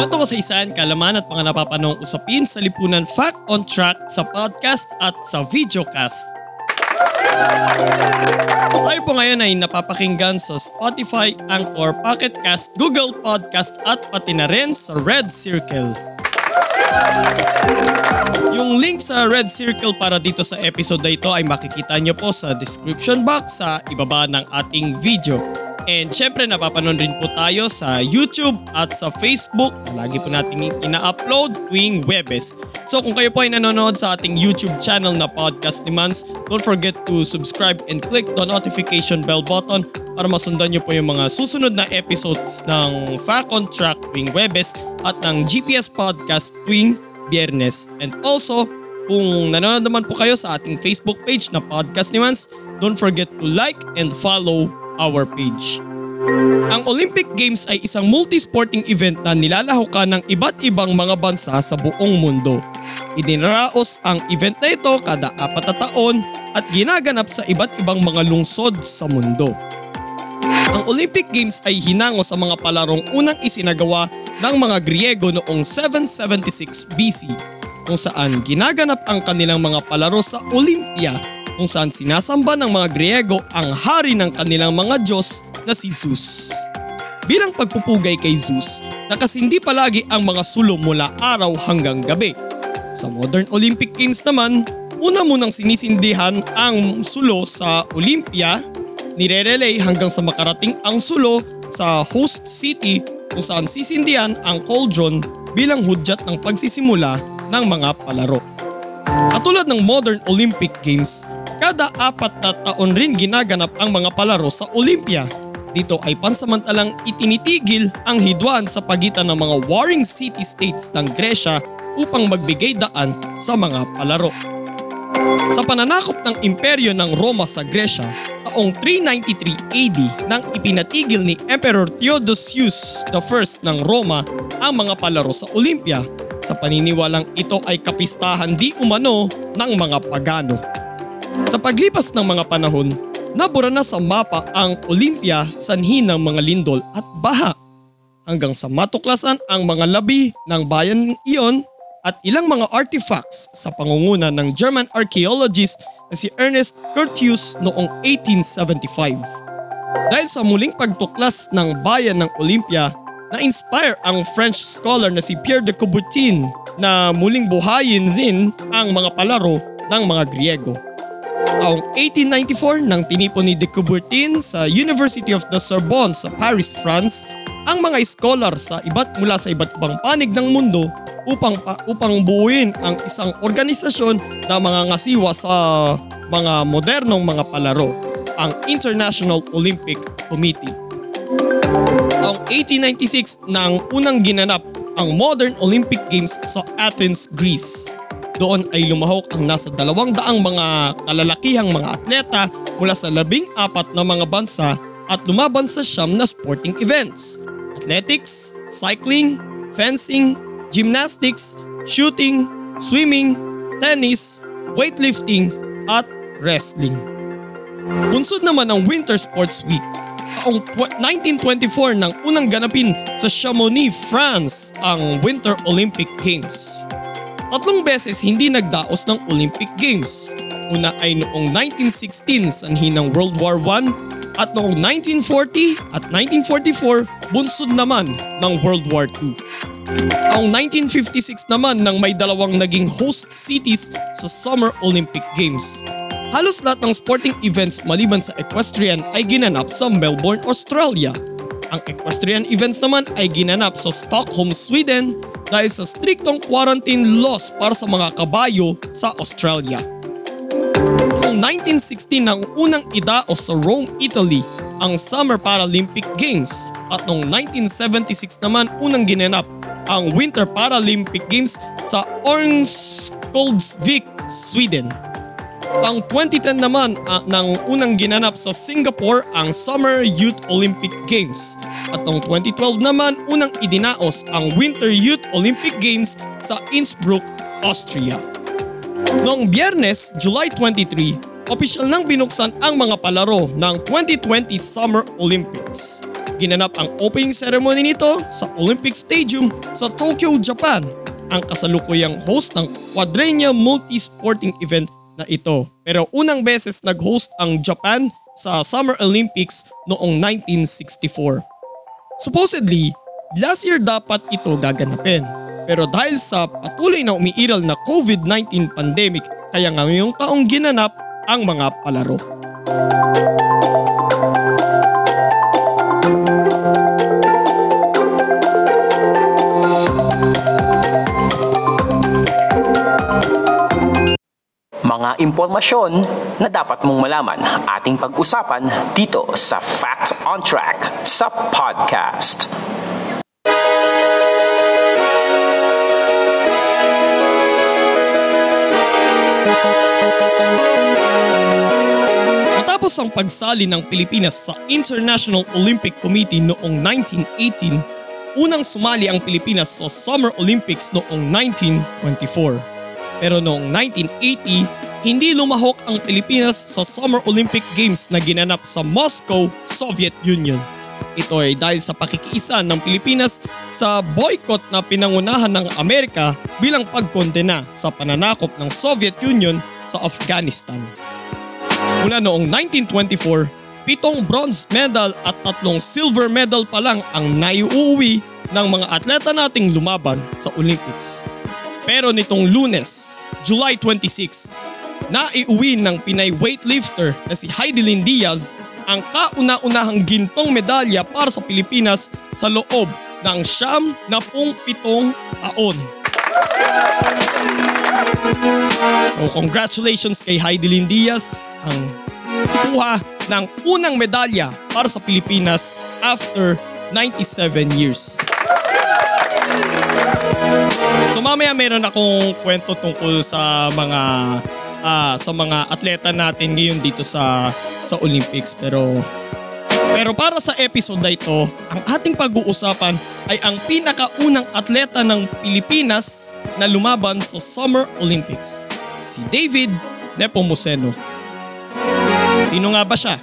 Kwento kasaysayan, kalaman at mga napapanong usapin sa lipunan Fact on Track sa podcast at sa videocast. Tayo po ngayon ay napapakinggan sa Spotify, Anchor, Pocket Cast, Google Podcast at pati na rin sa Red Circle. Yung link sa Red Circle para dito sa episode na ito ay makikita nyo po sa description box sa ibaba ng ating video. And syempre napapanon rin po tayo sa YouTube at sa Facebook na lagi po natin ina-upload tuwing Webes. So kung kayo po ay nanonood sa ating YouTube channel na Podcast Demands, don't forget to subscribe and click the notification bell button para masundan nyo po yung mga susunod na episodes ng Fact on Track tuwing Webes at ng GPS Podcast tuwing Biyernes. And also, kung nanonood naman po kayo sa ating Facebook page na Podcast Demands, don't forget to like and follow our page. Ang Olympic Games ay isang multi-sporting event na nilalahukan ng iba't ibang mga bansa sa buong mundo. Idinaraos ang event na ito kada apat na taon at ginaganap sa iba't ibang mga lungsod sa mundo. Ang Olympic Games ay hinango sa mga palarong unang isinagawa ng mga Griego noong 776 BC kung saan ginaganap ang kanilang mga palaro sa Olympia kung saan sinasamba ng mga Griego ang hari ng kanilang mga Diyos na si Zeus. Bilang pagpupugay kay Zeus, nakasindi palagi ang mga sulo mula araw hanggang gabi. Sa modern Olympic Games naman, una munang sinisindihan ang sulo sa Olympia, nire-relay hanggang sa makarating ang sulo sa host city kung saan sisindihan ang cauldron bilang hudyat ng pagsisimula ng mga palaro. Katulad ng modern Olympic Games, kada apat na taon rin ginaganap ang mga palaro sa Olympia. Dito ay pansamantalang itinitigil ang hidwaan sa pagitan ng mga warring city-states ng Gresya upang magbigay daan sa mga palaro. Sa pananakop ng imperyo ng Roma sa Gresya, taong 393 AD nang ipinatigil ni Emperor Theodosius I ng Roma ang mga palaro sa Olympia sa paniniwalang ito ay kapistahan di umano ng mga pagano. Sa paglipas ng mga panahon, nabura na sa mapa ang Olympia sanhi ng mga lindol at baha hanggang sa matuklasan ang mga labi ng bayan iyon at ilang mga artifacts sa pangunguna ng German archaeologist na si Ernest Curtius noong 1875. Dahil sa muling pagtuklas ng bayan ng Olympia, na-inspire ang French scholar na si Pierre de Coubertin na muling buhayin rin ang mga palaro ng mga Griego. Taong 1894 nang tinipon ni de Coubertin sa University of the Sorbonne sa Paris, France ang mga scholar sa iba't mula sa iba't ibang panig ng mundo upang upang buuin ang isang organisasyon na mga ngasiwa sa mga modernong mga palaro, ang International Olympic Committee. Taong 1896 nang unang ginanap ang Modern Olympic Games sa Athens, Greece. Doon ay lumahok ang nasa dalawang daang mga kalalakihang mga atleta mula sa labing apat na mga bansa at lumaban sa siyam na sporting events. Athletics, cycling, fencing, gymnastics, shooting, swimming, tennis, weightlifting at wrestling. Bunsod naman ang Winter Sports Week taong 1924 nang unang ganapin sa Chamonix, France ang Winter Olympic Games. Tatlong beses hindi nagdaos ng Olympic Games. Una ay noong 1916 sanhi ng World War I at noong 1940 at 1944 bunsod naman ng World War II. Taong 1956 naman nang may dalawang naging host cities sa Summer Olympic Games. Halos lahat ng sporting events maliban sa equestrian ay ginanap sa Melbourne, Australia. Ang equestrian events naman ay ginanap sa Stockholm, Sweden dahil sa striktong quarantine laws para sa mga kabayo sa Australia. Noong 1916 nang unang idaos sa Rome, Italy ang Summer Paralympic Games at noong 1976 naman unang ginanap ang Winter Paralympic Games sa Örnsköldsvik, Sweden. Ang 2010 naman ah, nang unang ginanap sa Singapore ang Summer Youth Olympic Games. At noong 2012 naman unang idinaos ang Winter Youth Olympic Games sa Innsbruck, Austria. Noong biyernes, July 23, opisyal nang binuksan ang mga palaro ng 2020 Summer Olympics. Ginanap ang opening ceremony nito sa Olympic Stadium sa Tokyo, Japan. Ang kasalukuyang host ng Quadrennia Multi-Sporting Event na ito. Pero unang beses nag-host ang Japan sa Summer Olympics noong 1964. Supposedly, last year dapat ito gaganapin. Pero dahil sa patuloy na umiiral na COVID-19 pandemic, kaya ngayong taong ginanap ang mga palaro. Mga impormasyon na dapat mong malaman ating pag-usapan dito sa Fact on Track sa podcast. Matapos ang pagsali ng Pilipinas sa International Olympic Committee noong 1918, unang sumali ang Pilipinas sa Summer Olympics noong 1924. Pero noong 1980, hindi lumahok ang Pilipinas sa Summer Olympic Games na ginanap sa Moscow, Soviet Union. Ito ay dahil sa pakikiisa ng Pilipinas sa boycott na pinangunahan ng Amerika bilang pagkondena sa pananakop ng Soviet Union sa Afghanistan. Mula noong 1924, pitong bronze medal at tatlong silver medal pa lang ang naiuwi ng mga atleta nating lumaban sa Olympics. Pero nitong lunes, July 26, naiuwi ng Pinay weightlifter na si Heidelin Diaz ang kauna-unahang gintong medalya para sa Pilipinas sa loob ng siyam na pung pitong taon. So congratulations kay Heidelin Diaz ang kuha ng unang medalya para sa Pilipinas after 97 years. So mamaya meron akong kwento tungkol sa mga ah, sa mga atleta natin ngayon dito sa sa Olympics pero pero para sa episode na ito, ang ating pag-uusapan ay ang pinakaunang atleta ng Pilipinas na lumaban sa Summer Olympics, si David Nepomuceno. Sino nga ba siya?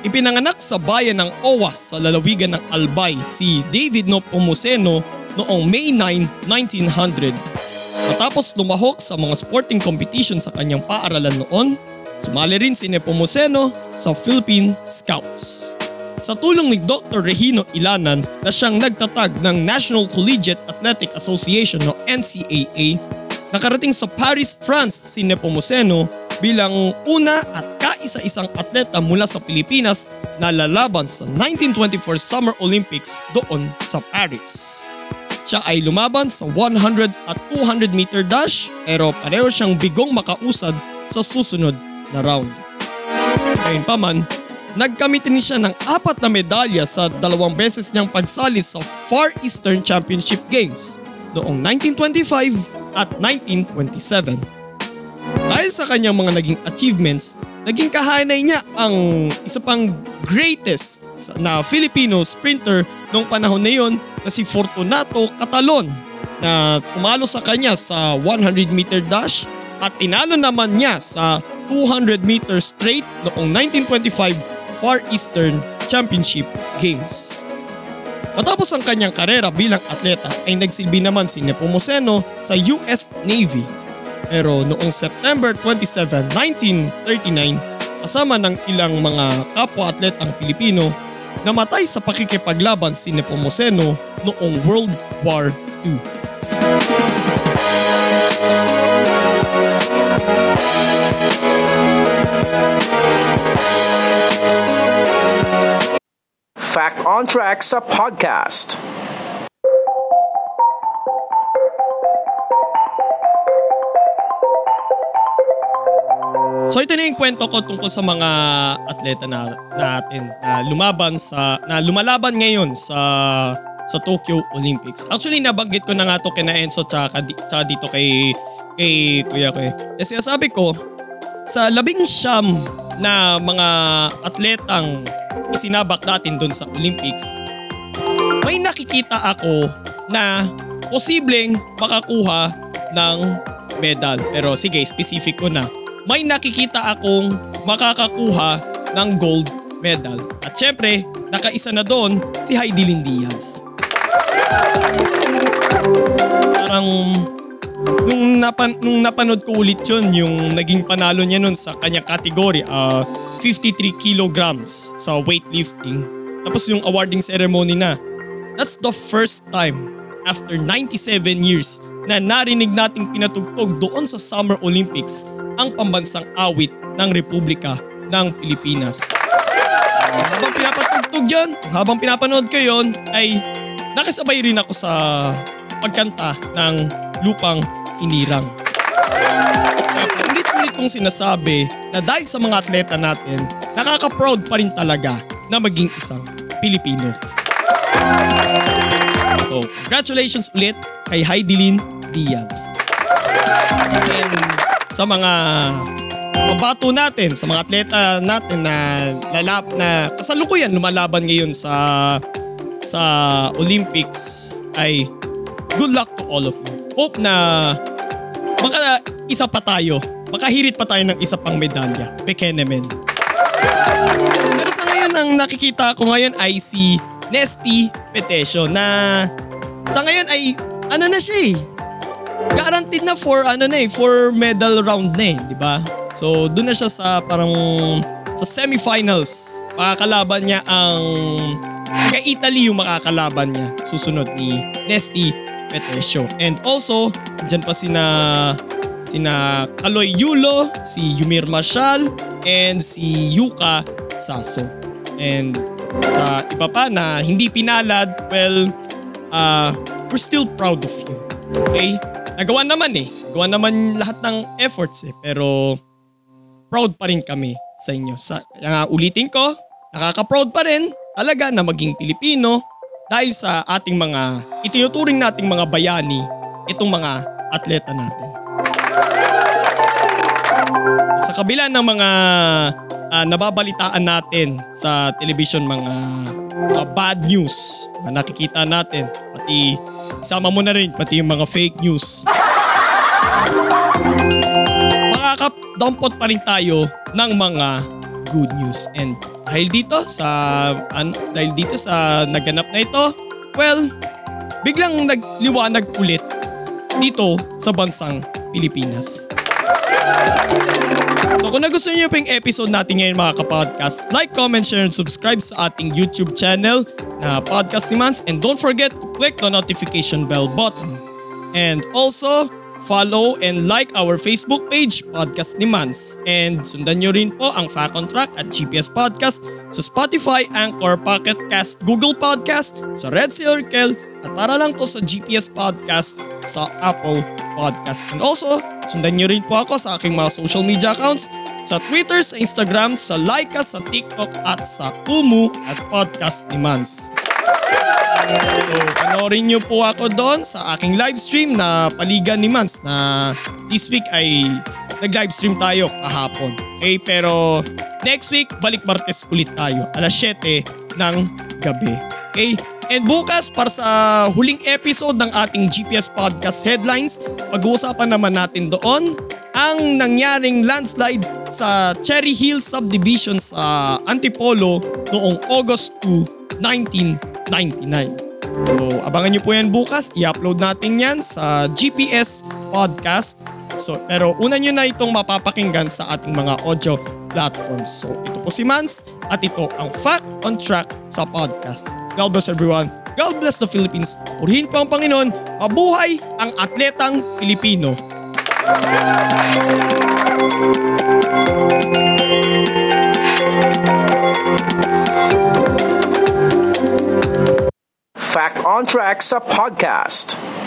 Ipinanganak sa bayan ng Owas sa lalawigan ng Albay si David Nepomuceno noong May 9, 1900. Matapos lumahok sa mga sporting competition sa kanyang paaralan noon, sumali rin si Nepomuceno sa Philippine Scouts. Sa tulong ni Dr. Regino Ilanan na siyang nagtatag ng National Collegiate Athletic Association o NCAA, nakarating sa Paris, France si Nepomuceno bilang una at kaisa-isang atleta mula sa Pilipinas na lalaban sa 1924 Summer Olympics doon sa Paris. Siya ay lumaban sa 100 at 200 meter dash pero pareho siyang bigong makausad sa susunod na round. Ngayon pa man, nagkamit din siya ng apat na medalya sa dalawang beses niyang pagsali sa Far Eastern Championship Games noong 1925 at 1927. Dahil sa kanyang mga naging achievements, naging kahanay niya ang isa pang greatest na Filipino sprinter noong panahon na yon na si Fortunato Catalon na tumalo sa kanya sa 100 meter dash at tinalo naman niya sa 200 meter straight noong 1925 Far Eastern Championship Games. Matapos ang kanyang karera bilang atleta ay nagsilbi naman si Nepomuceno sa US Navy. Pero noong September 27, 1939, kasama ng ilang mga kapwa-atletang Pilipino, namatay sa pakikipaglaban si Nepomuceno noong World War II. Fact on Track sa podcast. So ito na yung kwento ko tungkol sa mga atleta na, natin na lumaban sa na lumalaban ngayon sa sa Tokyo Olympics. Actually, nabanggit ko na nga to kina Enzo tsaka, tsaka dito kay, kay Kuya ko eh. Kasi sabi ko, sa labing siyam na mga atletang isinabak natin doon sa Olympics, may nakikita ako na posibleng makakuha ng medal. Pero sige, specific ko na. May nakikita akong makakakuha ng gold medal. At syempre, nakaisa na doon si Heidi Lynn Diaz. Parang nung, napan, nung napanood ko ulit yun, yung naging panalo niya nun sa kanyang category, ah 53 kilograms sa weightlifting. Tapos yung awarding ceremony na. That's the first time after 97 years na narinig nating pinatugtog doon sa Summer Olympics ang pambansang awit ng Republika ng Pilipinas. So habang pinapatugtog yun, habang pinapanood ko yun, ay nakasabay rin ako sa pagkanta ng Lupang Inirang. Kaya paulit-ulit kong sinasabi na dahil sa mga atleta natin, nakaka-proud pa rin talaga na maging isang Pilipino. So, congratulations ulit kay Heidelin Diaz. And sa mga kabato natin, sa mga atleta natin na lalap na kasalukuyan lumalaban ngayon sa sa Olympics ay good luck to all of you. Hope na baka isa pa tayo. Makahirit pa tayo ng isa pang medalya. Bekenemen. Pero sa ngayon, ang nakikita ko ngayon ay si Nesty Petesio na sa ngayon ay ano na siya eh. Guaranteed na for ano na eh, for medal round na eh, di ba? So doon na siya sa parang sa semifinals. Makakalaban niya ang kay Italy yung makakalaban niya. Susunod ni Nesty Petesio. And also, dyan pa sina sina Kaloy Yulo, si Yumir Marshall, and si Yuka Saso. And sa iba pa na hindi pinalad, well, uh, we're still proud of you. Okay? Nagawa naman eh. Nagawa naman lahat ng efforts eh. Pero proud pa rin kami sa inyo. Sa, kaya nga ulitin ko, nakaka-proud pa rin talaga na maging Pilipino dahil sa ating mga itinuturing nating mga bayani itong mga atleta natin. Sa kabila ng mga ah, nababalitaan natin sa television mga, mga bad news na nakikita natin pati isama mo na rin pati yung mga fake news makakadampot pa rin tayo ng mga good news. And dahil dito sa an, dahil dito sa naganap na ito, well, biglang nagliwanag ulit dito sa bansang Pilipinas. So kung nagustuhan niyo yung episode natin ngayon mga kapodcast, like, comment, share, and subscribe sa ating YouTube channel na Podcast ni Mans. And don't forget to click the notification bell button. And also, follow and like our Facebook page, Podcast ni Mans. And sundan nyo rin po ang Fact on Track at GPS Podcast sa Spotify, Anchor, Pocket Cast, Google Podcast, sa Red Circle, at para lang to sa GPS Podcast sa Apple Podcast. And also, sundan nyo rin po ako sa aking mga social media accounts sa Twitter, sa Instagram, sa Laika, sa TikTok at sa Kumu at Podcast ni Mans. So, panoorin nyo po ako doon sa aking live stream na Paligan ni Mans na this week ay nag-live stream tayo kahapon. Okay, pero next week, balik Martes ulit tayo. Alas 7 ng gabi. Okay? And bukas, para sa huling episode ng ating GPS Podcast Headlines, pag-uusapan naman natin doon ang nangyaring landslide sa Cherry Hill Subdivision sa Antipolo noong August 2, 1999. So abangan nyo po yan bukas. I-upload natin yan sa GPS Podcast. So, pero una nyo na itong mapapakinggan sa ating mga audio platforms. So ito po si Mans at ito ang Fact on Track sa podcast. God bless everyone. God bless the Philippines. Purihin po ang Panginoon. Mabuhay ang atletang Pilipino. Fact on Track sa podcast.